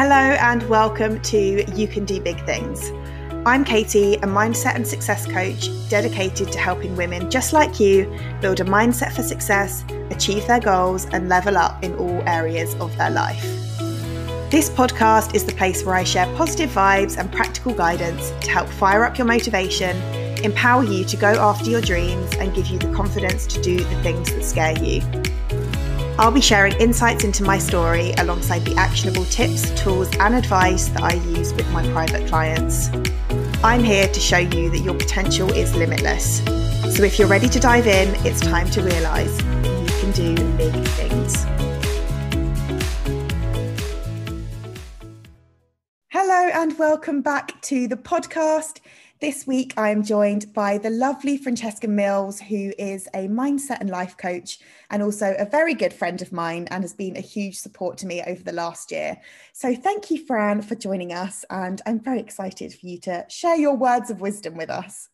Hello, and welcome to You Can Do Big Things. I'm Katie, a mindset and success coach dedicated to helping women just like you build a mindset for success, achieve their goals, and level up in all areas of their life. This podcast is the place where I share positive vibes and practical guidance to help fire up your motivation, empower you to go after your dreams, and give you the confidence to do the things that scare you. I'll be sharing insights into my story alongside the actionable tips, tools, and advice that I use with my private clients. I'm here to show you that your potential is limitless. So if you're ready to dive in, it's time to realise you can do big things. Hello, and welcome back to the podcast. This week, I am joined by the lovely Francesca Mills, who is a mindset and life coach and also a very good friend of mine and has been a huge support to me over the last year. So, thank you, Fran, for joining us. And I'm very excited for you to share your words of wisdom with us.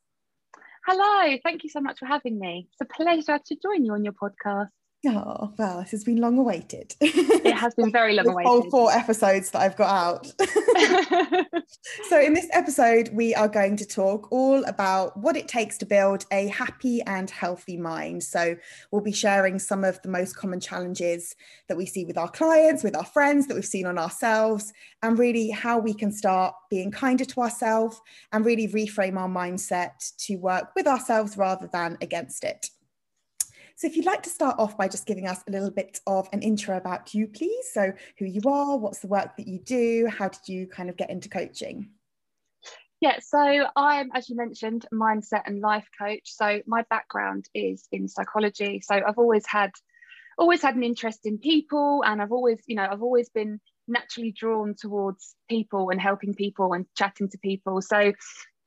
Hello, thank you so much for having me. It's a pleasure to join you on your podcast. Oh, well, this has been long awaited. It has been very long awaited. All four episodes that I've got out. so, in this episode, we are going to talk all about what it takes to build a happy and healthy mind. So, we'll be sharing some of the most common challenges that we see with our clients, with our friends, that we've seen on ourselves, and really how we can start being kinder to ourselves and really reframe our mindset to work with ourselves rather than against it. So if you'd like to start off by just giving us a little bit of an intro about you, please. So who you are, what's the work that you do, how did you kind of get into coaching? Yeah, so I'm, as you mentioned, mindset and life coach. So my background is in psychology. So I've always had always had an interest in people and I've always, you know, I've always been naturally drawn towards people and helping people and chatting to people. So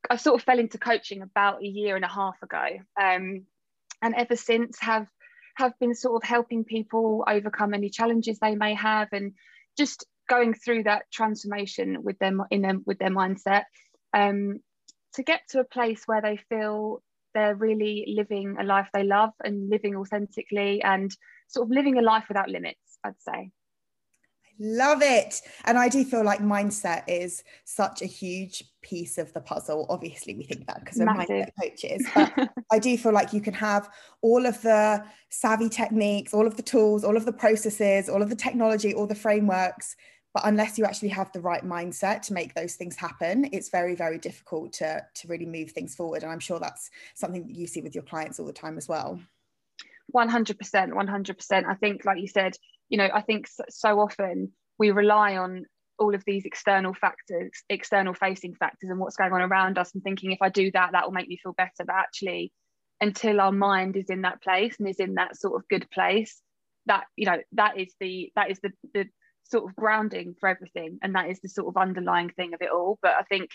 I sort of fell into coaching about a year and a half ago. Um, and ever since have have been sort of helping people overcome any challenges they may have and just going through that transformation with them in them with their mindset um, to get to a place where they feel they're really living a life they love and living authentically and sort of living a life without limits i'd say Love it. And I do feel like mindset is such a huge piece of the puzzle. Obviously, we think that because we're mindset coaches, but I do feel like you can have all of the savvy techniques, all of the tools, all of the processes, all of the technology, all the frameworks. But unless you actually have the right mindset to make those things happen, it's very, very difficult to, to really move things forward. And I'm sure that's something that you see with your clients all the time as well. 100%. 100%. I think, like you said, you know i think so often we rely on all of these external factors external facing factors and what's going on around us and thinking if i do that that will make me feel better. But actually until our mind is in that place and is in that sort of good place that you know that is the that is the the sort of grounding for everything and that is the sort of underlying thing of it all. But i think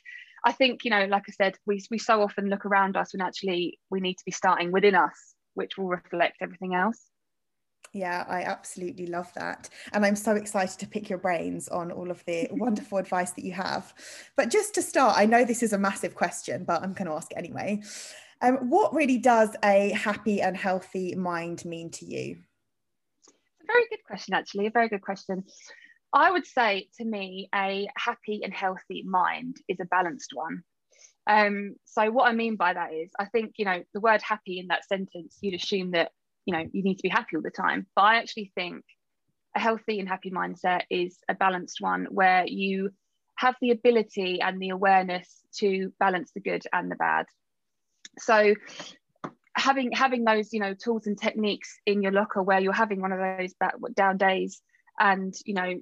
i think you know like i said we, we so often look around us when actually we need to be starting within us which will reflect everything else yeah, I absolutely love that. And I'm so excited to pick your brains on all of the wonderful advice that you have. But just to start, I know this is a massive question, but I'm going to ask anyway. Um, what really does a happy and healthy mind mean to you? It's A very good question, actually. A very good question. I would say to me, a happy and healthy mind is a balanced one. Um, so, what I mean by that is, I think, you know, the word happy in that sentence, you'd assume that you know you need to be happy all the time. But i actually think a healthy and happy mindset is a balanced one where you have the ability and the awareness to balance the good and the bad. So having having those you know tools and techniques in your locker where you're having one of those down days and you know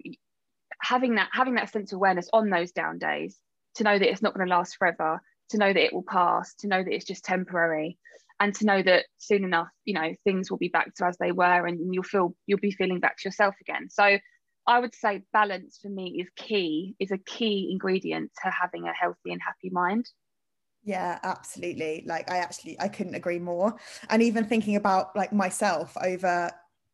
having that having that sense of awareness on those down days to know that it's not going to last forever to know that it will pass to know that it's just temporary and to know that soon enough you know things will be back to as they were and you'll feel you'll be feeling back to yourself again. So i would say balance for me is key is a key ingredient to having a healthy and happy mind. Yeah absolutely. Like i actually i couldn't agree more. And even thinking about like myself over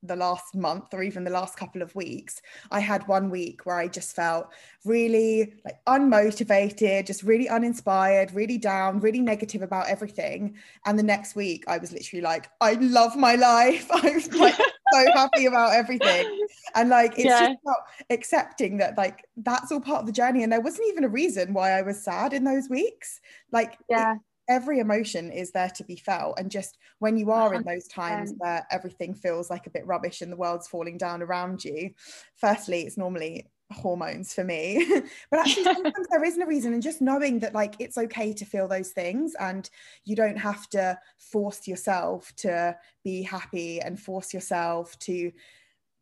the last month or even the last couple of weeks i had one week where i just felt really like unmotivated just really uninspired really down really negative about everything and the next week i was literally like i love my life i was like so happy about everything. And like it's yeah. just about accepting that like that's all part of the journey. And there wasn't even a reason why I was sad in those weeks. Like yeah. Every emotion is there to be felt and just when you are in those times where everything feels like a bit rubbish and the world's falling down around you firstly it's normally hormones for me. But actually sometimes there isn't a reason and just knowing that like it's okay to feel those things and you don't have to force yourself to be happy and force yourself to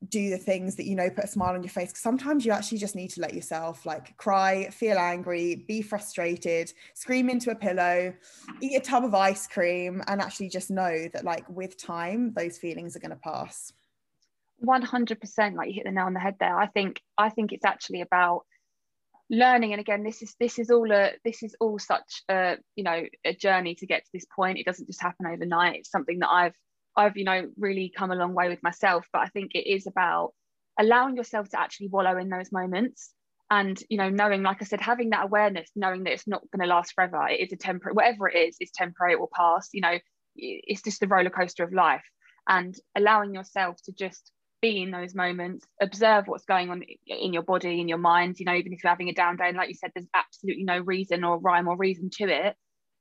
do the things that you know put a smile on your face sometimes you actually just need to let yourself like cry feel angry be frustrated scream into a pillow eat a tub of ice cream and actually just know that like with time those feelings are going to pass 100% like you hit the nail on the head there. I think i think it's actually about learning and again this is this is all a this is all such a you know a journey to get to this point. It doesn't just happen overnight. It's something that i've I've, you know, really come a long way with myself. But I think it is about allowing yourself to actually wallow in those moments and you know knowing like i said having that awareness knowing that it's not going to last forever it is a temporary whatever it is is temporary it will pass you know it's just the roller coaster of life and allowing yourself to just be in those moments observe what's going on in your body in your mind you know even if you're having a down day and like you said there's absolutely no reason or rhyme or reason to it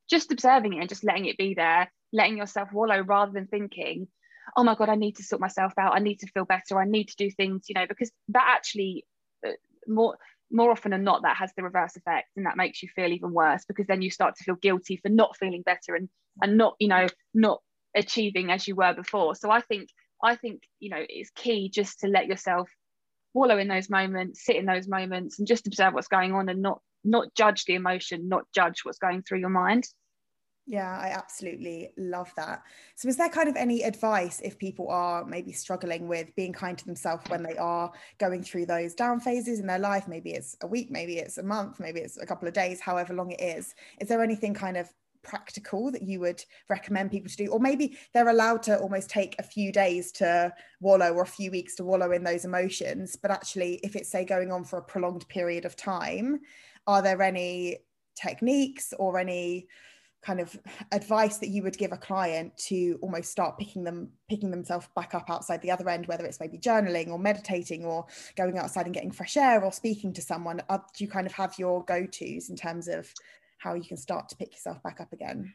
just observing it and just letting it be there letting yourself wallow rather than thinking oh my god i need to sort myself out. I need to feel better. I need to do things you know because that actually uh, more more often than not that has the reverse effect and that makes you feel even worse because then you start to feel guilty for not feeling better and and not you know not achieving as you were before. So i think i think you know it's key just to let yourself wallow in those moments sit in those moments and just observe what's going on and not not judge the emotion not judge what's going through your mind yeah, I absolutely love that. So, is there kind of any advice if people are maybe struggling with being kind to themselves when they are going through those down phases in their life? Maybe it's a week, maybe it's a month, maybe it's a couple of days, however long it is. Is there anything kind of practical that you would recommend people to do? Or maybe they're allowed to almost take a few days to wallow or a few weeks to wallow in those emotions. But actually, if it's, say, going on for a prolonged period of time, are there any techniques or any kind of advice that you would give a client to almost start picking them picking themselves back up outside the other end whether it's maybe journaling or meditating or going outside and getting fresh air or speaking to someone uh, do you kind of have your go-to's in terms of how you can start to pick yourself back up again?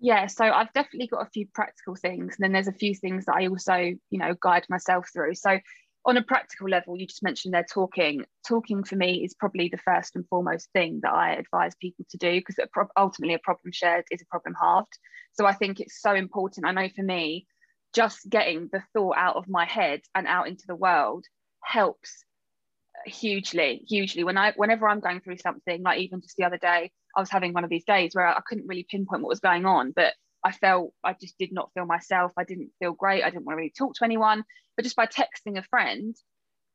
Yeah so i've definitely got a few practical things and then there's a few things that i also you know guide myself through. So on a practical level, you just mentioned they're talking. Talking for me is probably the first and foremost thing that I advise people to do because ultimately a problem shared is a problem halved. So I think it's so important. I know for me, just getting the thought out of my head and out into the world helps hugely hugely when i whenever i'm going through something like even just the other day i was having one of these days where i couldn't really pinpoint what was going on but I felt I just did not feel myself. I didn't feel great. I didn't want to really talk to anyone. But just by texting a friend,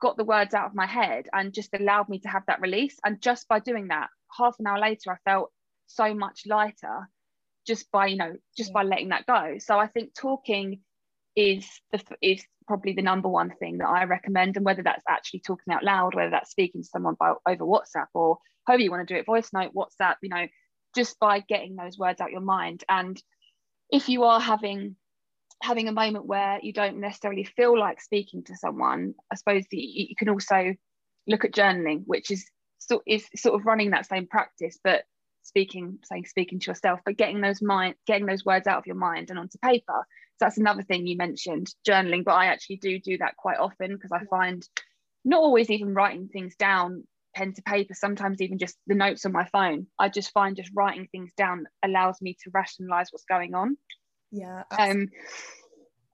got the words out of my head and just allowed me to have that release. And just by doing that, half an hour later, I felt so much lighter just by, you know, just yeah. by letting that go. So I think talking is the is probably the number one thing that I recommend. And whether that's actually talking out loud, whether that's speaking to someone by, over WhatsApp or however you want to do it, voice note, WhatsApp, you know, just by getting those words out your mind. And if you are having having a moment where you don't necessarily feel like speaking to someone, I suppose the, you can also look at journaling, which is sort is sort of running that same practice, but speaking, saying speaking to yourself, but getting those mind, getting those words out of your mind and onto paper. So that's another thing you mentioned, journaling. But I actually do do that quite often because I find not always even writing things down pen to paper sometimes even just the notes on my phone i just find just writing things down allows me to rationalize what's going on yeah um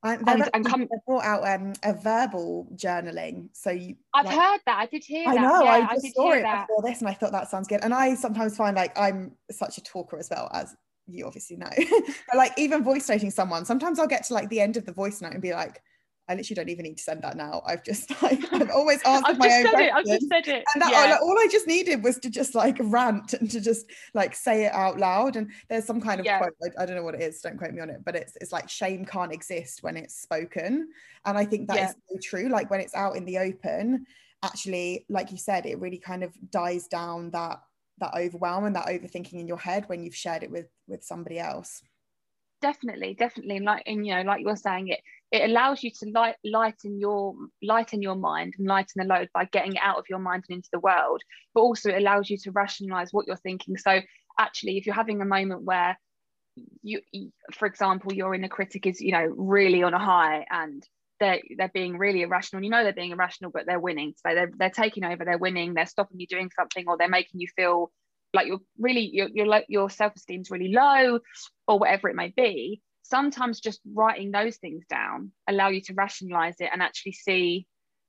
and, and, and come, brought out um, a verbal journaling. So you, I've like, heard that. I did hear. I that. know. Yeah, I just I saw it that. before this, and I thought that sounds good. And I sometimes find like I'm such a talker as well as you obviously know. but like even voice noting someone, sometimes I'll get to like the end of the voice note and be like, I literally don't even need to send that now. I've just like I've always asked I've my own question. It. I've just said it. And that, yeah. like, all I just needed was to just like rant and to just like say it out loud. And there's some kind of yeah. quote, I, I, don't know what it is, don't quote me on it, but it's it's like shame can't exist when it's spoken. And I think that yeah. is so true. Like when it's out in the open, actually, like you said, it really kind of dies down that that overwhelm and that overthinking in your head when you've shared it with with somebody else definitely definitely and like and you know like you're saying it it allows you to light, lighten your lighten your mind and lighten the load by getting it out of your mind and into the world. But also it allows you to rationalize what you're thinking. So actually if you're having a moment where you for example your inner critic is you know really on a high and they're they're being really irrational you know they're being irrational but they're winning. So they're, they're taking over they're winning they're stopping you doing something or they're making you feel like you're really your your, your self-esteem's really low or whatever it may be sometimes just writing those things down allow you to rationalize it and actually see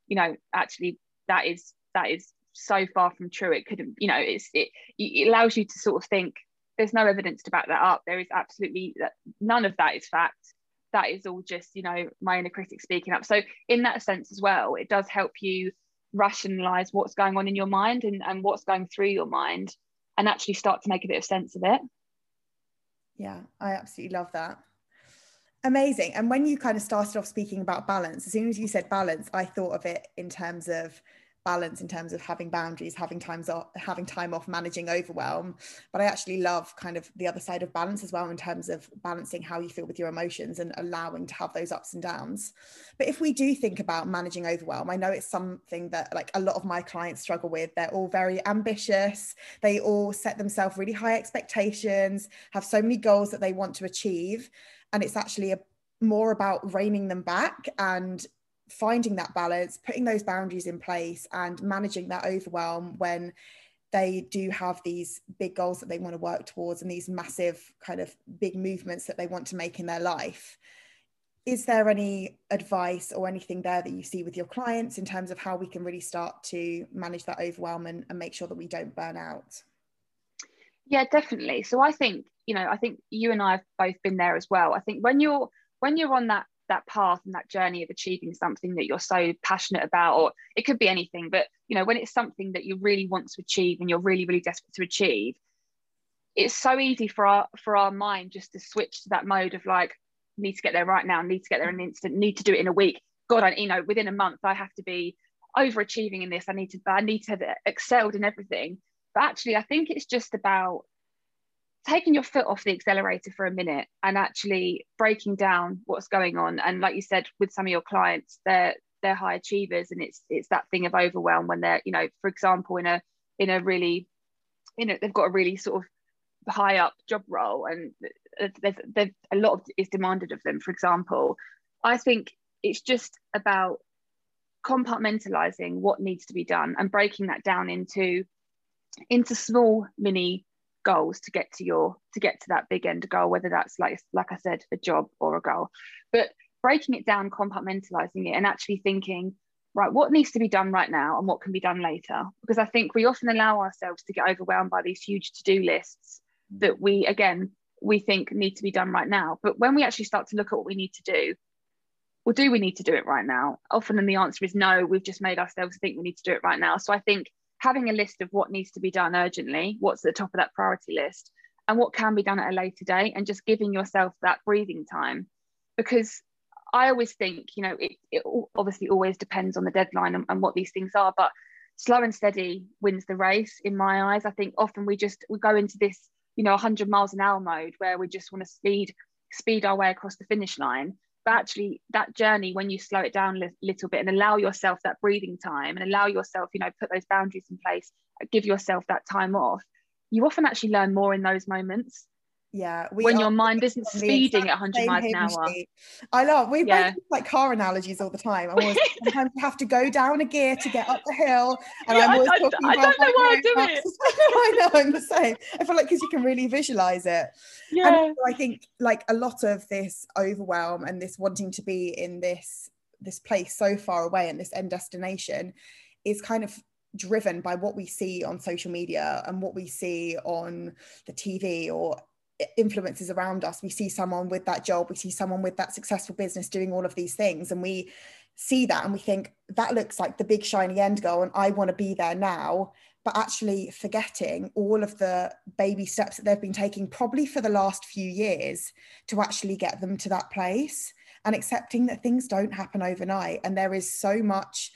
you know actually that is that is so far from true. It couldn't you know it's it, it allows you to sort of think there's no evidence to back that up. There is absolutely none of that is fact. That is all just you know my inner critic speaking up. So in that sense as well it does help you rationalize what's going on in your mind and, and what's going through your mind and actually start to make a bit of sense of it. Yeah i absolutely love that Amazing. And when you kind of started off speaking about balance, as soon as you said balance, I thought of it in terms of balance in terms of having boundaries having times off having time off managing overwhelm. But i actually love kind of the other side of balance as well in terms of balancing how you feel with your emotions and allowing to have those ups and downs. But if we do think about managing overwhelm i know it's something that like a lot of my clients struggle with. They're all very ambitious. They all set themselves really high expectations have so many goals that they want to achieve and it's actually a, more about reining them back and finding that balance putting those boundaries in place and managing that overwhelm when they do have these big goals that they want to work towards and these massive kind of big movements that they want to make in their life. Is there any advice or anything there that you see with your clients in terms of how we can really start to manage that overwhelm and, and make sure that we don't burn out? Yeah definitely. So i think you know i think you and i have both been there as well. I think when you're when you're on that that path and that journey of achieving something that you're so passionate about or it could be anything but you know when it's something that you really want to achieve and you're really really desperate to achieve it's so easy for our for our mind just to switch to that mode of like need to get there right now need to get there in an instant need to do it in a week. God i you know within a month i have to be overachieving in this. I need to i need to have excelled in everything. But actually i think it's just about taking your foot off the accelerator for a minute and actually breaking down what's going on. And like you said with some of your clients they're they're high achievers and it's it's that thing of overwhelm when they're you know for example in a in a really you know they've got a really sort of high up job role and there's, there's a lot of is demanded of them for example. I think it's just about compartmentalizing what needs to be done and breaking that down into into small mini goals to get to your to get to that big end goal whether that's like like i said a job or a goal. But breaking it down compartmentalizing it and actually thinking right what needs to be done right now and what can be done later? Because i think we often allow ourselves to get overwhelmed by these huge to-do lists that we again we think need to be done right now. But when we actually start to look at what we need to do well do we need to do it right now? Often and the answer is no we've just made ourselves think we need to do it right now. So i think having a list of what needs to be done urgently, what's at the top of that priority list, and what can be done at a later date, and just giving yourself that breathing time. Because I always think, you know, it, it obviously always depends on the deadline and, and what these things are, but slow and steady wins the race in my eyes. I think often we just we go into this, you know, 100 miles an hour mode where we just want to speed speed our way across the finish line but actually that journey when you slow it down a little bit and allow yourself that breathing time and allow yourself you know put those boundaries in place give yourself that time off you often actually learn more in those moments yeah when your mind isn't speeding at 100 miles an hour. i love we yeah. like car analogies all the time. Always, sometimes you have to go down a gear to get up the hill and yeah, i'm always I, talking I, about I don't know why I do it. i know i'm the same. I feel like because you can really visualize it. Yeah. and i think like a lot of this overwhelm and this wanting to be in this this place so far away and this end destination is kind of driven by what we see on social media and what we see on the TV or influences around us. We see someone with that job. We see someone with that successful business doing all of these things. And we see that and we think that looks like the big shiny end goal and i want to be there now. But actually forgetting all of the baby steps that they've been taking probably for the last few years to actually get them to that place and accepting that things don't happen overnight and there is so much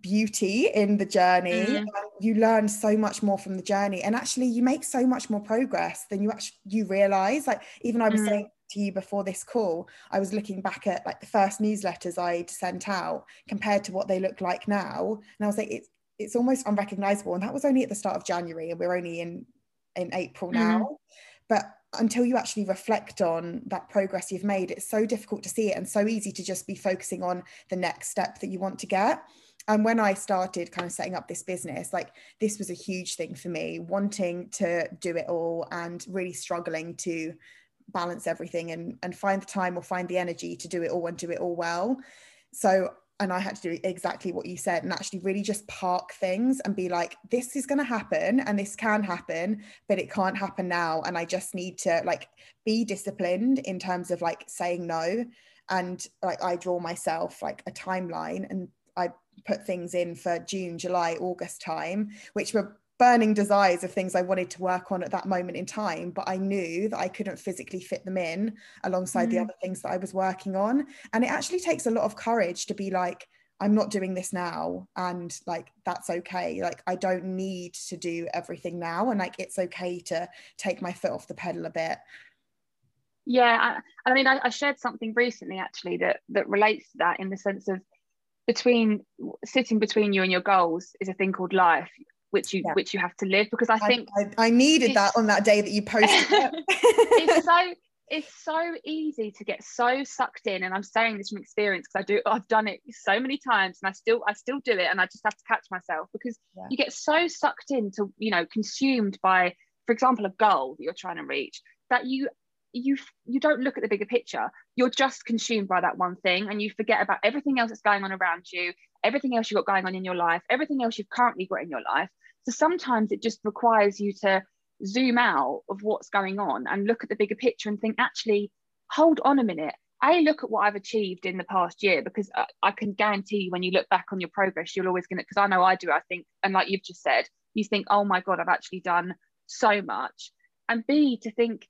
beauty in the journey mm. you learn so much more from the journey and actually you make so much more progress than you actually you realize like even i was mm. saying to you before this call, I was looking back at like the first newsletters I'd sent out compared to what they look like now. And I was like, it's it's almost unrecognizable. And that was only at the start of January, and we're only in in April mm-hmm. now. Mm. But until you actually reflect on that progress you've made, it's so difficult to see it and so easy to just be focusing on the next step that you want to get. And when I started kind of setting up this business, like this was a huge thing for me, wanting to do it all and really struggling to balance everything and, and find the time or find the energy to do it all and do it all well. So and I had to do exactly what you said and actually really just park things and be like, this is going to happen and this can happen, but it can't happen now. And I just need to like be disciplined in terms of like saying no. And like I draw myself like a timeline and I put things in for June, July, August time, which were burning desires of things I wanted to work on at that moment in time, but I knew that I couldn't physically fit them in alongside mm. the other things that I was working on. And it actually takes a lot of courage to be like, I'm not doing this now. And like, that's okay. Like, I don't need to do everything now. And like, it's okay to take my foot off the pedal a bit. Yeah. I, I mean, I, I shared something recently actually that, that relates to that in the sense of between sitting between you and your goals is a thing called life which you yeah. which you have to live because I think I, I, I needed that on that day that you posted it. it's so it's so easy to get so sucked in and I'm saying this from experience because I do I've done it so many times and I still I still do it and I just have to catch myself because yeah. you get so sucked into you know consumed by for example a goal that you're trying to reach that you you you don't look at the bigger picture you're just consumed by that one thing and you forget about everything else that's going on around you everything else you've got going on in your life everything else you've currently got in your life so sometimes it just requires you to zoom out of what's going on and look at the bigger picture and think, actually, hold on a minute. A, look at what I've achieved in the past year because I, I can guarantee you when you look back on your progress, you're always going to, because I know I do, I think, and like you've just said, you think, oh my God, I've actually done so much. And B, to think,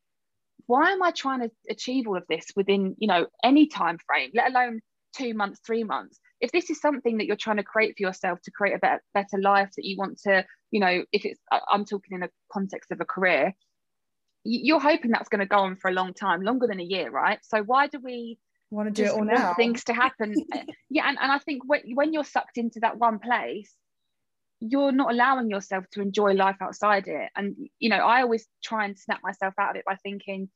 why am I trying to achieve all of this within, you know, any time frame, let alone two months, three months? If this is something that you're trying to create for yourself to create a better, better life that you want to you know if it's i'm talking in a context of a career you're hoping that's going to go on for a long time longer than a year right? So why do we want to do it all now? things to happen? Yeah and, and i think when, when you're sucked into that one place you're not allowing yourself to enjoy life outside it. And you know i always try and snap myself out of it by thinking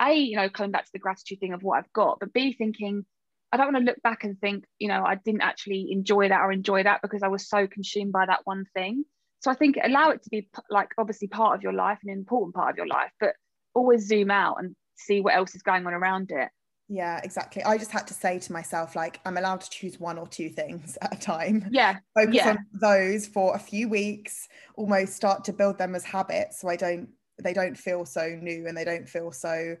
a you know coming back to the gratitude thing of what i've got but b thinking I don't want to look back and think, you know, I didn't actually enjoy that or enjoy that because I was so consumed by that one thing. So i think allow it to be like obviously part of your life an important part of your life but always zoom out and see what else is going on around it yeah exactly. I just had to say to myself like i'm allowed to choose one or two things at a time. Yeah focus yeah. on those for a few weeks almost start to build them as habits so i don't they don't feel so new and they don't feel so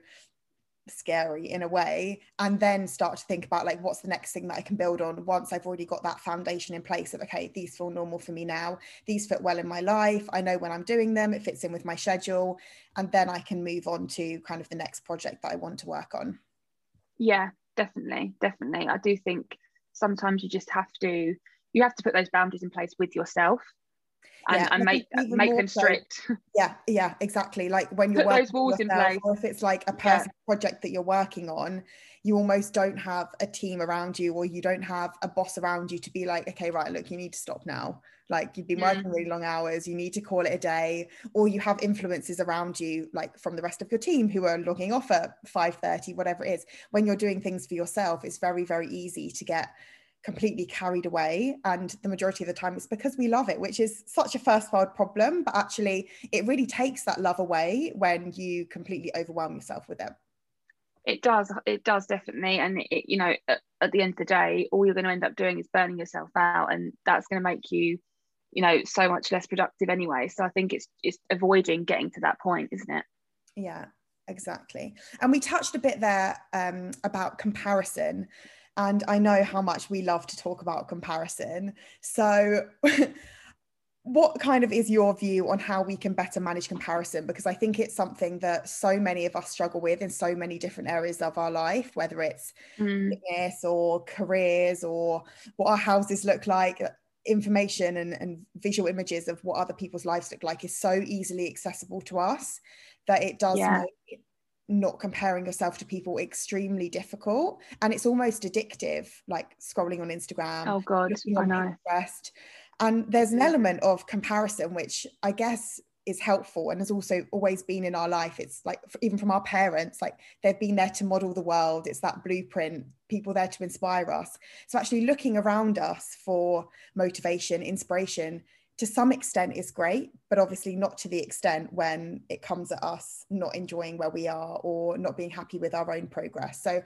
scary in a way. And then start to think about like what's the next thing that I can build on once I've already got that foundation in place of okay these feel normal for me now. These fit well in my life. I know when I'm doing them. It fits in with my schedule. And then I can move on to kind of the next project that I want to work on yeah definitely definitely I do think sometimes you just have to you have to put those boundaries in place with yourself and, yeah, and make make them strict. Yeah, yeah, exactly. Like when you're Put working those walls yourself, in place. or if it's like a personal yeah. project that you're working on, you almost don't have a team around you, or you don't have a boss around you to be like, okay, right, look, you need to stop now. Like you've been mm. working really long hours, you need to call it a day, or you have influences around you, like from the rest of your team who are logging off at 5:30, whatever it is. When you're doing things for yourself, it's very, very easy to get completely carried away and the majority of the time it's because we love it which is such a first world problem but actually it really takes that love away when you completely overwhelm yourself with it it does it does definitely and it, you know at, at the end of the day all you're going to end up doing is burning yourself out and that's going to make you you know so much less productive anyway so i think it's it's avoiding getting to that point isn't it yeah exactly and we touched a bit there um, about comparison and I know how much we love to talk about comparison. So, what kind of is your view on how we can better manage comparison? Because I think it's something that so many of us struggle with in so many different areas of our life, whether it's mm. fitness or careers or what our houses look like. Information and, and visual images of what other people's lives look like is so easily accessible to us that it does yeah. make not comparing yourself to people extremely difficult and it's almost addictive like scrolling on instagram oh god i know Pinterest. and there's an element of comparison which i guess is helpful and has also always been in our life. It's like even from our parents like they've been there to model the world. It's that blueprint people there to inspire us. So actually looking around us for motivation inspiration to some extent is great but obviously not to the extent when it comes at us not enjoying where we are or not being happy with our own progress. So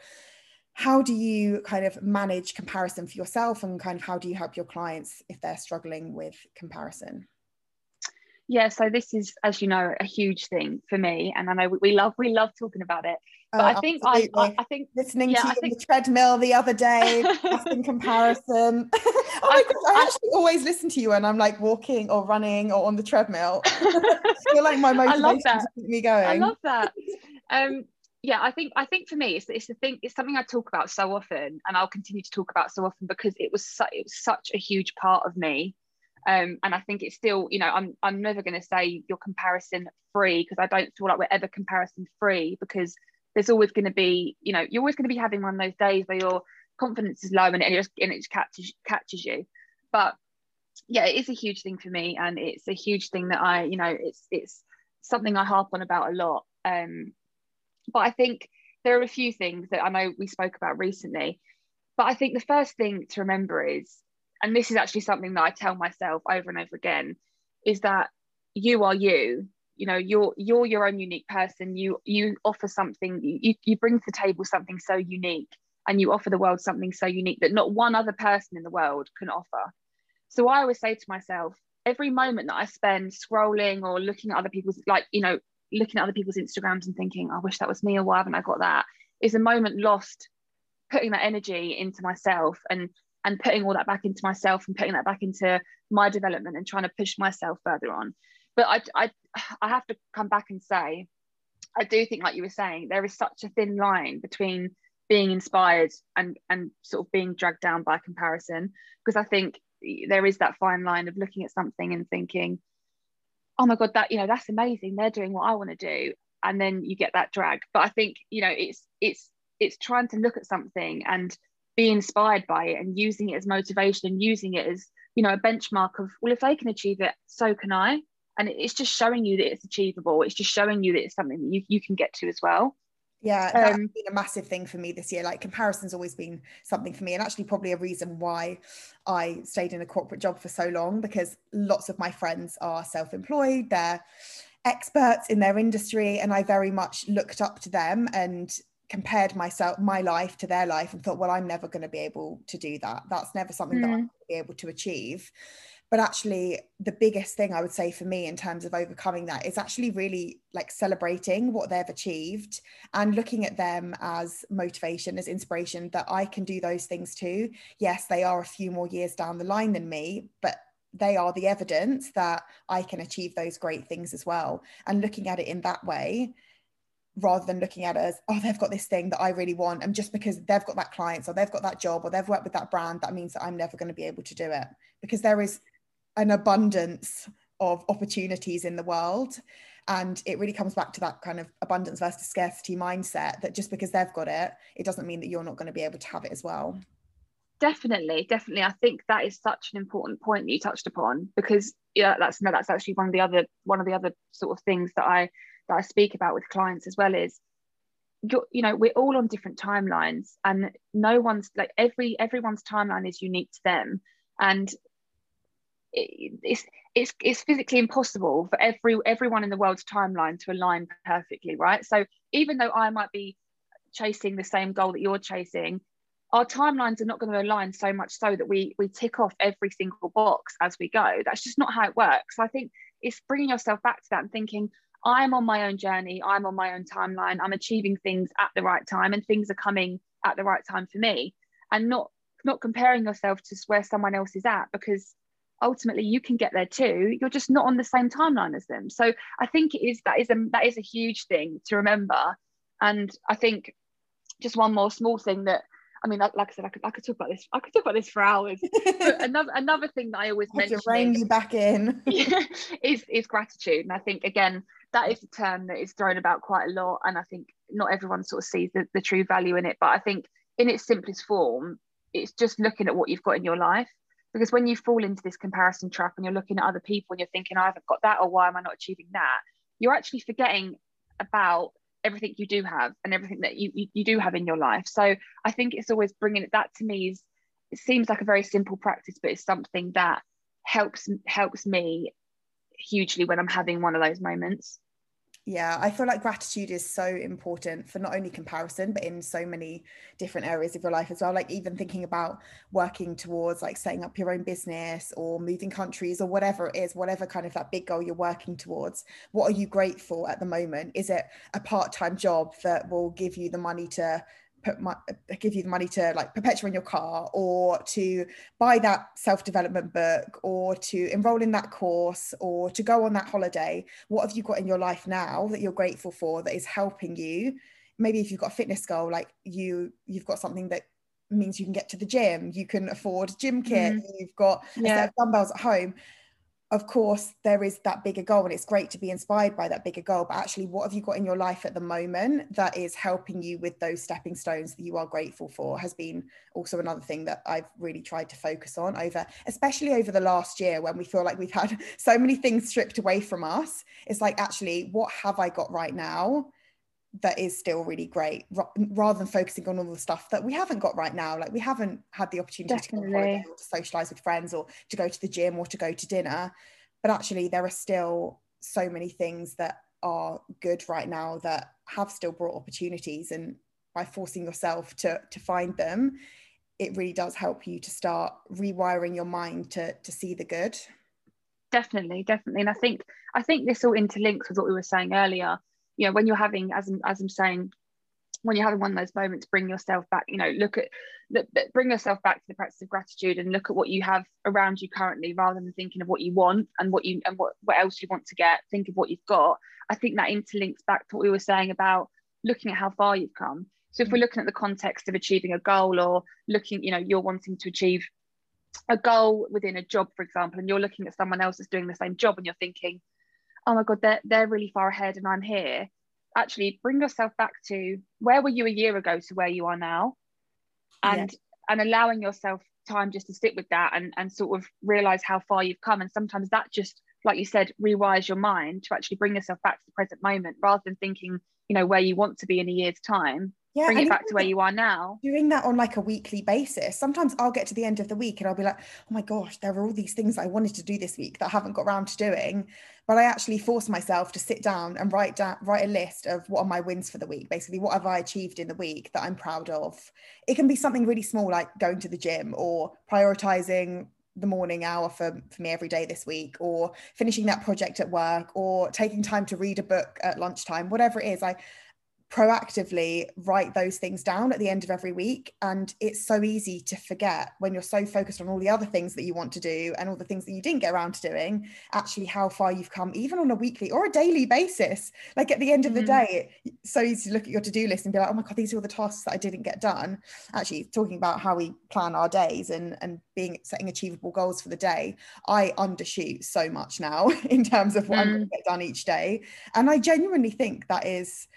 how do you kind of manage comparison for yourself and kind of how do you help your clients if they're struggling with comparison yeah so this is as you know a huge thing for me and i know we love we love talking about it but uh, I think I, I, I think listening yeah, to you think, on the treadmill the other day in comparison. oh I, gosh, I, actually always listen to you when I'm like walking or running or on the treadmill. You're like my motivation I love that. to keep me going. I love that. Um, yeah, I think I think for me it's it's the thing it's something I talk about so often and I'll continue to talk about so often because it was su- it was such a huge part of me um, and I think it's still, you know, I'm I'm never going to say you're comparison free because I don't feel like we're ever comparison free because there's always going to be, you know, you're always going to be having one of those days where your confidence is low and it just and it just catches catches you. But yeah, it is a huge thing for me, and it's a huge thing that I, you know, it's it's something I harp on about a lot. Um, but I think there are a few things that I know we spoke about recently. But I think the first thing to remember is and this is actually something that I tell myself over and over again, is that you are you. You know, you're you're your own unique person. You you offer something. You you bring to the table something so unique, and you offer the world something so unique that not one other person in the world can offer. So I always say to myself, every moment that I spend scrolling or looking at other people's, like you know, looking at other people's Instagrams and thinking, I wish that was me, or why haven't I got that? Is a moment lost putting that energy into myself and and putting all that back into myself and putting that back into my development and trying to push myself further on. But I, I i have to come back and say i do think like you were saying there is such a thin line between being inspired and and sort of being dragged down by comparison. Because i think there is that fine line of looking at something and thinking oh my god that you know that's amazing. They're doing what i want to do. And then you get that drag. But i think you know it's it's it's trying to look at something and be inspired by it and using it as motivation and using it as you know a benchmark of well if they can achieve it so can i. And it's just showing you that it's achievable. It's just showing you that it's something that you, you can get to as well. Yeah that's um, been a massive thing for me this year. Like comparison's always been something for me and actually probably a reason why i stayed in a corporate job for so long because lots of my friends are self-employed they're experts in their industry and i very much looked up to them and compared myself my life to their life and thought well i'm never going to be able to do that. That's never something mm. that i'm going to be able to achieve. But actually the biggest thing i would say for me in terms of overcoming that is actually really like celebrating what they've achieved and looking at them as motivation as inspiration that i can do those things too. Yes they are a few more years down the line than me but they are the evidence that i can achieve those great things as well. And looking at it in that way rather than looking at us, oh they've got this thing that i really want and just because they've got that client or they've got that job or they've worked with that brand that means that i'm never going to be able to do it. Because there is an abundance of opportunities in the world and it really comes back to that kind of abundance versus scarcity mindset that just because they've got it it doesn't mean that you're not going to be able to have it as well. Definitely definitely. I think that is such an important point that you touched upon because yeah that's no that's actually one of the other one of the other sort of things that i that I speak about with clients as well is you're, you know we're all on different timelines and no one's like every everyone's timeline is unique to them. And it, it's it's it's physically impossible for every everyone in the world's timeline to align perfectly right? So even though I might be chasing the same goal that you're chasing our timelines are not going to align so much so that we we tick off every single box as we go. That's just not how it works. So I think it's bringing yourself back to that and thinking I'm on my own journey, I'm on my own timeline, I'm achieving things at the right time and things are coming at the right time for me. And not not comparing yourself to where someone else is at because ultimately you can get there too. You're just not on the same timeline as them. So i think it is that is a that is a huge thing to remember. And i think just one more small thing that I mean, like, like, I said, I could, I could talk about this. I could talk about this for hours. another, another thing that I always mention to rein you back in is is gratitude, and I think again that is a term that is thrown about quite a lot, and I think not everyone sort of sees the, the true value in it but i think in its simplest form it's just looking at what you've got in your life because when you fall into this comparison trap and you're looking at other people and you're thinking oh, i haven't got that or why am i not achieving that you're actually forgetting about everything you do have and everything that you, you, you do have in your life. So i think it's always bringing it that to me is it seems like a very simple practice but it's something that helps helps me hugely when i'm having one of those moments yeah i feel like gratitude is so important for not only comparison but in so many different areas of your life as well like even thinking about working towards like setting up your own business or moving countries or whatever it is whatever kind of that big goal you're working towards what are you grateful at the moment? Is it a part-time job that will give you the money to put my, give you the money to like perpetuate your car or to buy that self-development book or to enroll in that course or to go on that holiday. What have you got in your life now that you're grateful for that is helping you? Maybe if you've got a fitness goal like you you've got something that means you can get to the gym. You can afford gym kit. Mm. you've got yeah. a set of dumbbells at home of course there is that bigger goal and it's great to be inspired by that bigger goal but actually what have you got in your life at the moment that is helping you with those stepping stones that you are grateful for has been also another thing that I've really tried to focus on over especially over the last year when we feel like we've had so many things stripped away from us. It's like actually what have I got right now that is still really great rather than focusing on all the stuff that we haven't got right now like we haven't had the opportunity Definitely. to go on to socialize with friends or to go to the gym or to go to dinner but actually there are still so many things that are good right now that have still brought opportunities and by forcing yourself to to find them it really does help you to start rewiring your mind to to see the good definitely definitely and i think i think this all interlinks with what we were saying earlier you know when you're having as I'm, as I'm saying when you're having one of those moments bring yourself back you know look at bring yourself back to the practice of gratitude and look at what you have around you currently rather than thinking of what you want and what you and what, what else you want to get. Think of what you've got. I think that interlinks back to what we were saying about looking at how far you've come. So if we're mm. looking at the context of achieving a goal or looking you know you're wanting to achieve a goal within a job for example and you're looking at someone else that's doing the same job and you're thinking oh my god they're, they're really far ahead and i'm here. Actually bring yourself back to where were you a year ago to where you are now? And yes. and allowing yourself time just to sit with that and and sort of realize how far you've come. And sometimes that just like you said rewires your mind to actually bring yourself back to the present moment rather than thinking you know where you want to be in a year's time yeah, bring it back to where you are now. Doing that on like a weekly basis. Sometimes I'll get to the end of the week and I'll be like, oh my gosh, there are all these things I wanted to do this week that I haven't got around to doing. But I actually force myself to sit down and write down write a list of what are my wins for the week. Basically, what have I achieved in the week that I'm proud of? It can be something really small like going to the gym or prioritizing the morning hour for, for me every day this week or finishing that project at work or taking time to read a book at lunchtime whatever it is i proactively write those things down at the end of every week. And it's so easy to forget when you're so focused on all the other things that you want to do and all the things that you didn't get around to doing, actually how far you've come, even on a weekly or a daily basis. Like at the end of the mm. day, it's so easy to look at your to do list and be like, oh my God, these are all the tasks that I didn't get done. Actually, talking about how we plan our days and, and being setting achievable goals for the day, I undershoot so much now in terms of what mm. I'm going to get done each day. And I genuinely think that is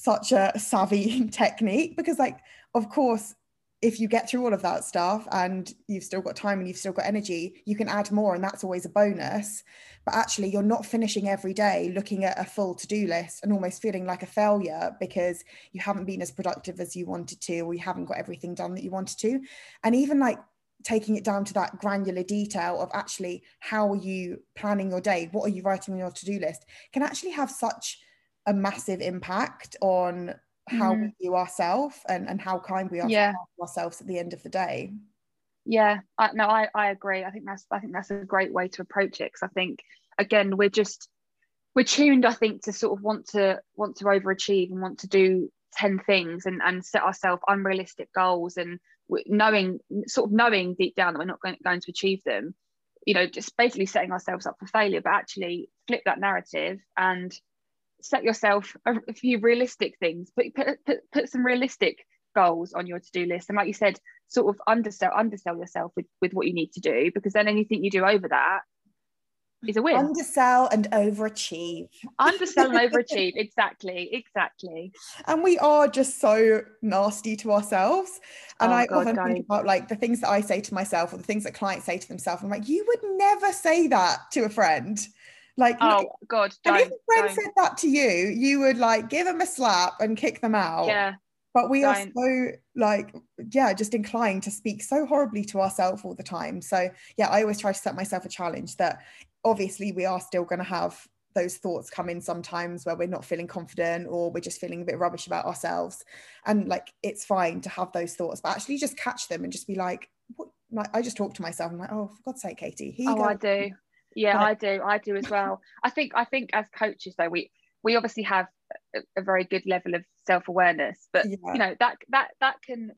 such a savvy technique because like of course if you get through all of that stuff and you've still got time and you've still got energy you can add more and that's always a bonus. But actually you're not finishing every day looking at a full to-do list and almost feeling like a failure because you haven't been as productive as you wanted to or you haven't got everything done that you wanted to. And even like taking it down to that granular detail of actually how are you planning your day? What are you writing on your to-do list? Can actually have such a massive impact on how mm. we view ourselves and, and how kind we are yeah. to ourselves at the end of the day. Yeah, I, no, I, I agree. I think that's I think that's a great way to approach it because I think again we're just we're tuned I think to sort of want to want to overachieve and want to do 10 things and, and set ourselves unrealistic goals and knowing sort of knowing deep down that we're not going, going to achieve them you know just basically setting ourselves up for failure but actually flip that narrative and set yourself a, few realistic things put, put, put, put some realistic goals on your to-do list and like you said sort of undersell undersell yourself with, with what you need to do because then anything you do over that is a win. Undersell and overachieve. Undersell and overachieve. Exactly. Exactly. And we are just so nasty to ourselves. And oh, I God, often God. think about like the things that I say to myself or the things that clients say to themselves. I'm like, you would never say that to a friend. Like, oh God, and if a friend said that to you, you would like give them a slap and kick them out. Yeah. But we don't. are so like, yeah, just inclined to speak so horribly to ourselves all the time. So yeah, I always try to set myself a challenge that obviously we are still going to have those thoughts come in sometimes where we're not feeling confident or we're just feeling a bit rubbish about ourselves and like it's fine to have those thoughts but actually just catch them and just be like what like I just talk to myself I'm like oh for God's sake Katie oh go. I do yeah I do I do as well I think I think as coaches though we we obviously have a, a very good level of self-awareness but yeah. you know that that that can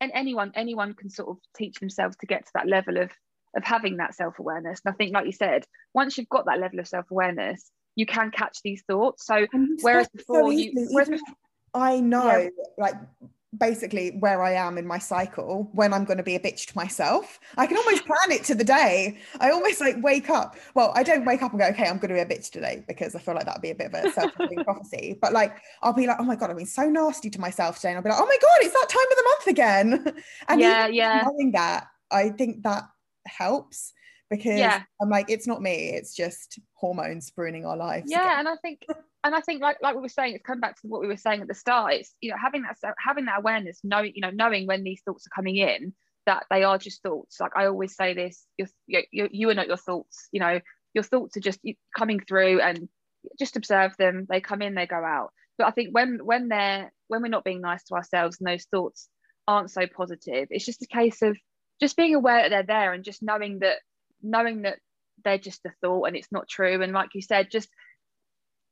and anyone anyone can sort of teach themselves to get to that level of of having that self-awareness and i think like you said once you've got that level of self-awareness you can catch these thoughts so whereas before so you whereas before, i know yeah. like basically where I am in my cycle when I'm going to be a bitch to myself. I can almost plan it to the day. I almost like wake up. Well, I don't wake up and go, okay, I'm going to be a bitch today because I feel like that'd be a bit of a self-fulfilling prophecy. But like, I'll be like, oh my God, I've been so nasty to myself today. And I'll be like, oh my God, it's that time of the month again. And yeah, yeah. knowing that, I think that helps because yeah. I'm like, it's not me, it's just hormones ruining our lives. Yeah, again. and I think and I think like like we were saying, it's come back to what we were saying at the start. It's you know having that having that awareness, knowing you know knowing when these thoughts are coming in that they are just thoughts. Like I always say this, you're, you you are not your thoughts. You know your thoughts are just coming through and just observe them. They come in, they go out. But I think when when they're when we're not being nice to ourselves and those thoughts aren't so positive, it's just a case of just being aware that they're there and just knowing that knowing that they're just a thought and it's not true. And like you said just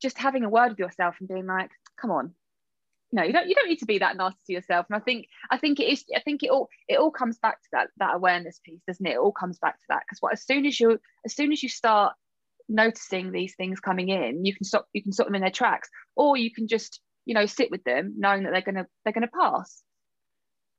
just having a word with yourself and being like come on no you don't you don't need to be that nasty to yourself. And i think i think it is i think it all it all comes back to that that awareness piece doesn't it? It all comes back to that. Because what as soon as you as soon as you start noticing these things coming in you can stop you can stop them in their tracks. Or you can just you know sit with them knowing that they're gonna they're gonna pass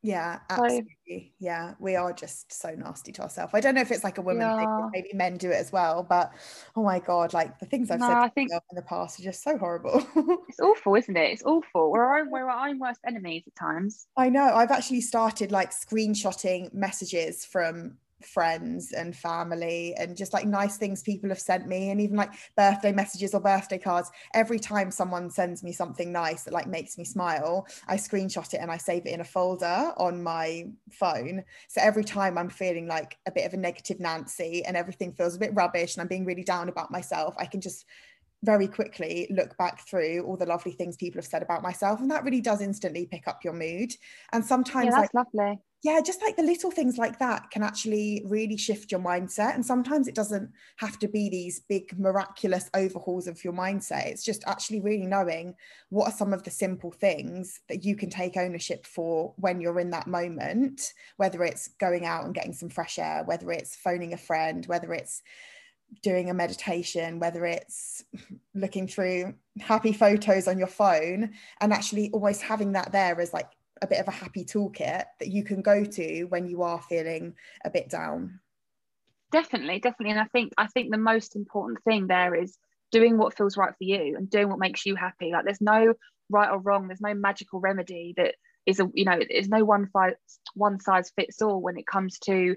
yeah, absolutely. yeah, we are just so nasty to ourselves. I don't know if it's like a woman yeah. thing, maybe men do it as well, but oh my god, like the things I've no, said I think, in the past are just so horrible. it's awful, isn't it? It's awful. We're our own, we're our own worst enemies at times. I know. I've actually started like screenshotting messages from friends and family and just like nice things people have sent me and even like birthday messages or birthday cards. Every time someone sends me something nice that like makes me smile i screenshot it and i save it in a folder on my phone. So every time i'm feeling like a bit of a negative nancy and everything feels a bit rubbish and i'm being really down about myself i can just very quickly look back through all the lovely things people have said about myself and that really does instantly pick up your mood. And sometimes yeah, that's like, lovely yeah just like the little things like that can actually really shift your mindset and sometimes it doesn't have to be these big miraculous overhauls of your mindset. It's just actually really knowing what are some of the simple things that you can take ownership for when you're in that moment whether it's going out and getting some fresh air whether it's phoning a friend whether it's doing a meditation, whether it's looking through happy photos on your phone and actually almost having that there as like a bit of a happy toolkit that you can go to when you are feeling a bit down. Definitely, definitely. And I think I think the most important thing there is doing what feels right for you and doing what makes you happy. Like there's no right or wrong, there's no magical remedy that is a you know, there's no one size one size fits all when it comes to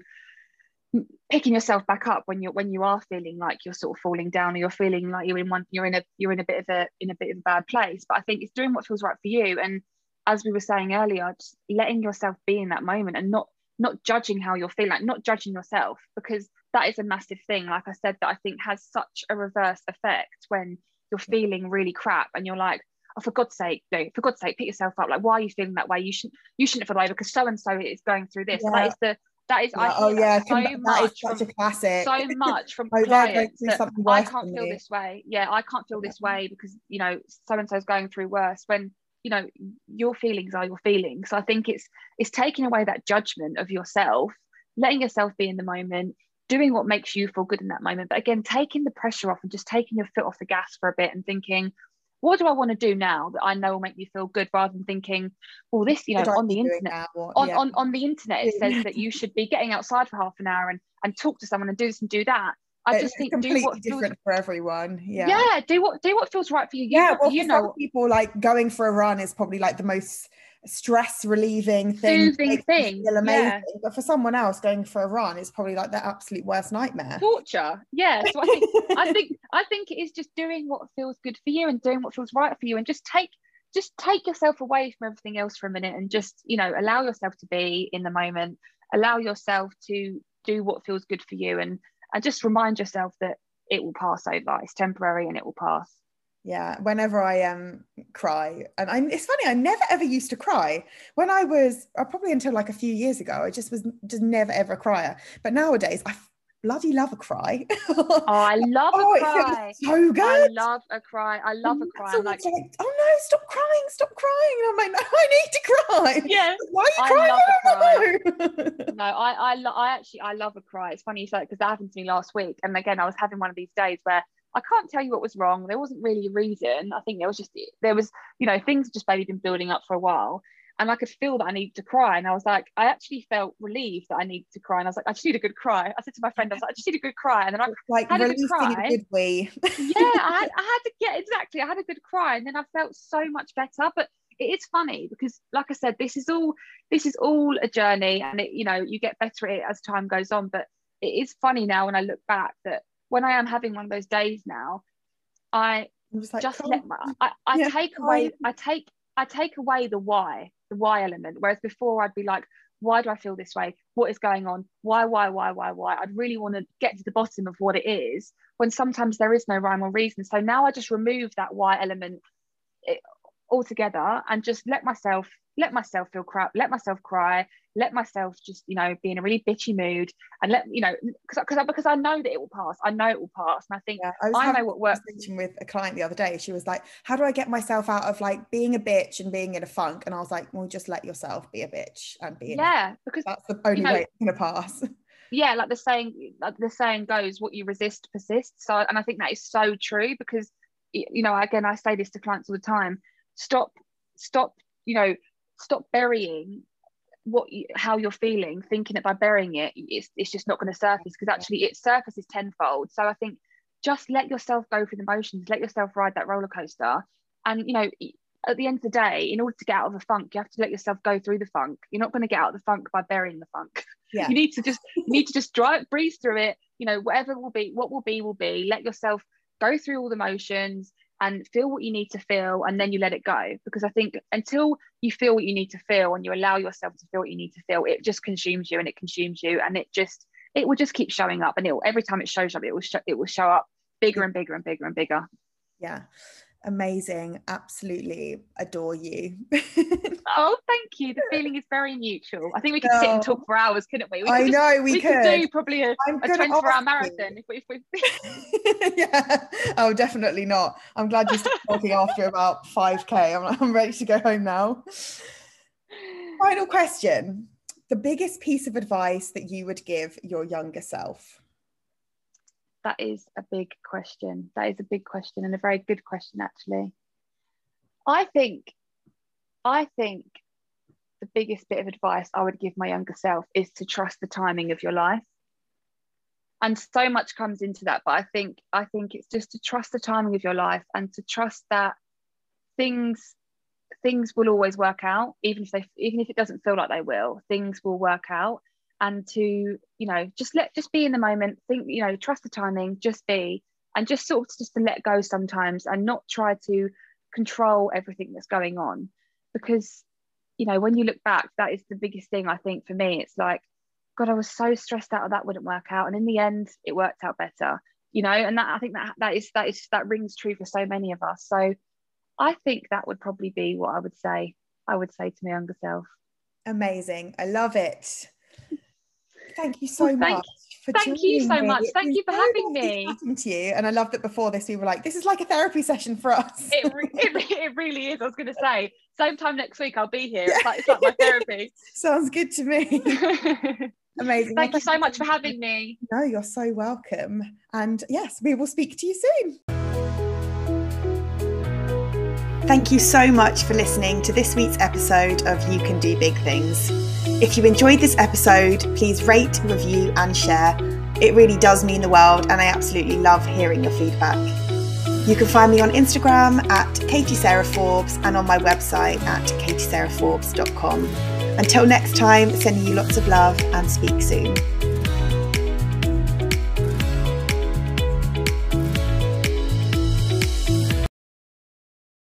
picking yourself back up when you're when you are feeling like you're sort of falling down or you're feeling like you're in one you're in a you're in a bit of a in a bit of a bad place but i think it's doing what feels right for you and as we were saying earlier just letting yourself be in that moment and not not judging how you're feeling like not judging yourself because that is a massive thing like i said that i think has such a reverse effect when you're feeling really crap and you're like oh for god's sake no for god's sake pick yourself up like why are you feeling that way you shouldn't you shouldn't feel that way because so and so is going through this yeah. that is the that is, yeah, oh yeah, so that much is such from, a classic. So much from oh, clients that I can't feel this way. Yeah, I can't feel this way because you know so and so is going through worse. When you know your feelings are your feelings. So I think it's it's taking away that judgment of yourself, letting yourself be in the moment, doing what makes you feel good in that moment. But again, taking the pressure off and just taking your foot off the gas for a bit and thinking, what do I want to do now that I know will make me feel good rather than thinking, well, this, you know, on the internet, on, yeah. on, on the internet, it says that you should be getting outside for half an hour and, and talk to someone and do this and do that. I it's just think completely do what different feels, for everyone. Yeah. yeah, do what do what feels right for you. You, Yeah, well, you for know some people, like going for a run is probably like the most stress relieving thing, Soothing thing, feel amazing. yeah. But for someone else, going for a run is probably like their absolute worst nightmare. torture. Yeah. So I think I think I think it is just doing what feels good for you and doing what feels right for you and just take just take yourself away from everything else for a minute and just you know allow yourself to be in the moment allow yourself to do what feels good for you and and just remind yourself that it will pass over it's temporary and it will pass Yeah, whenever I um cry, and I, it's funny, I never ever used to cry. When I was uh, probably until like a few years ago, I just was just never ever a crier. But nowadays, I bloody love a cry. oh i love oh, a cry so good. i love a cry i love a cry i'm like like, oh no, stop crying, stop crying. And I'm like, no, I need to cry. yeah Why are I you crying? love I don't know. no, I, I, lo- I actually, I love a cry. It's funny you say because that happened to me last week, and again, I was having one of these days where I can't tell you what was wrong. There wasn't really a reason. I think there was just there was, you know, things just maybe been building up for a while, and I could feel that I needed to cry, and I was like, I actually felt relieved that I needed to cry, and I was like, I just need a good cry. I said to my friend, I was like, I just need a good cry, and then I, like Had a good cry. a good wee. yeah, I had, I had to get exactly. I had a good cry, and then I felt so much better. But it is funny because, like I said, this is all this is all a journey, and it you know you get better at it as time goes on. But it is funny now when I look back that when I am having one of those days now, I I'm just like, just oh, let my I, I Yeah, take away I take I take away the why the why element whereas before I'd be like why do I feel this way? What is going on? Why why why why why? I'd really want to get to the bottom of what it is when sometimes there is no rhyme or reason. So now I just remove that why element it, altogether and just let myself let myself feel crap let myself cry let myself just you know be in a really bitchy mood and let you know because because because I know that it will pass I know it will pass and I think Yeah, I I know what works with a client the other day. She was like, "How do I get myself out of like being a bitch and being in a funk?" And I was like, "Well, just let yourself be a bitch and be in. Yeah because That's the only know- way it's gonna pass." yeah like the saying like the saying goes what you resist persists so and i think that is so true because you know again i say this to clients all the time stop stop you know stop burying what you, how you're feeling thinking that by burying it it's, it's just not going to surface because actually it surfaces tenfold. So i think just let yourself go through the motions let yourself ride that roller coaster. And you know at the end of the day in order to get out of the funk you have to let yourself go through the funk. You're not going to get out of the funk by burying the funk. Yeah. you need to just you need to just drive breeze through it you know whatever will be what will be will be. Let yourself go through all the motions and feel what you need to feel and then you let it go. Because i think until you feel what you need to feel and you allow yourself to feel what you need to feel it just consumes you and it consumes you and it just it will just keep showing up and it will, every time it shows up it will show, it will show up bigger and bigger and bigger and bigger. Yeah, amazing. Absolutely adore you. oh thank you the feeling is very mutual i think we could sit and talk for hours couldn't we, we I could just- know we, we could. do probably a, a gonna 24 hour marathon if we, if we yeah. Oh, definitely not. I'm glad you stopped talking after about 5k. I'm, I'm ready to go home now. Final question. The biggest piece of advice that you would give your younger self? That is a big question. That is a big question and a very good question, actually. I think, I think the biggest bit of advice I would give my younger self is to trust the timing of your life. And so much comes into that, but I think I think it's just to trust the timing of your life and to trust that things things will always work out, even if they even if it doesn't feel like they will, things will work out and to you know just let just be in the moment think you know trust the timing just be and just sort of just to let go sometimes and not try to control everything that's going on. Because you know when you look back that is the biggest thing i think for me. It's like god i was so stressed out that wouldn't work out. And in the end it worked out better you know? And that i think that that is that is that rings true for so many of us. So i think that would probably be what i would say i would say to my younger self. Amazing. I love it. Thank you so Well, thank- much. For thank you so me. much. It's Thank you for so having lovely me. chatting to you. And I love that before this, we were like, this is like a therapy session for us. it, re- it, it really is. I was going to say, same time next week, I'll be here. It's like, it's like my therapy. Sounds good to me. Amazing. Well, Thank you so much for having me. No, you're so welcome. And yes, we will speak to you soon. Thank you so much for listening to this week's episode of You Can Do Big Things. If you enjoyed this episode, please rate, review, and share. It really does mean the world, and I absolutely love hearing your feedback. You can find me on Instagram at Katie Sarah Forbes and on my website at katiesarahforbes.com. Until next time, sending you lots of love and speak soon.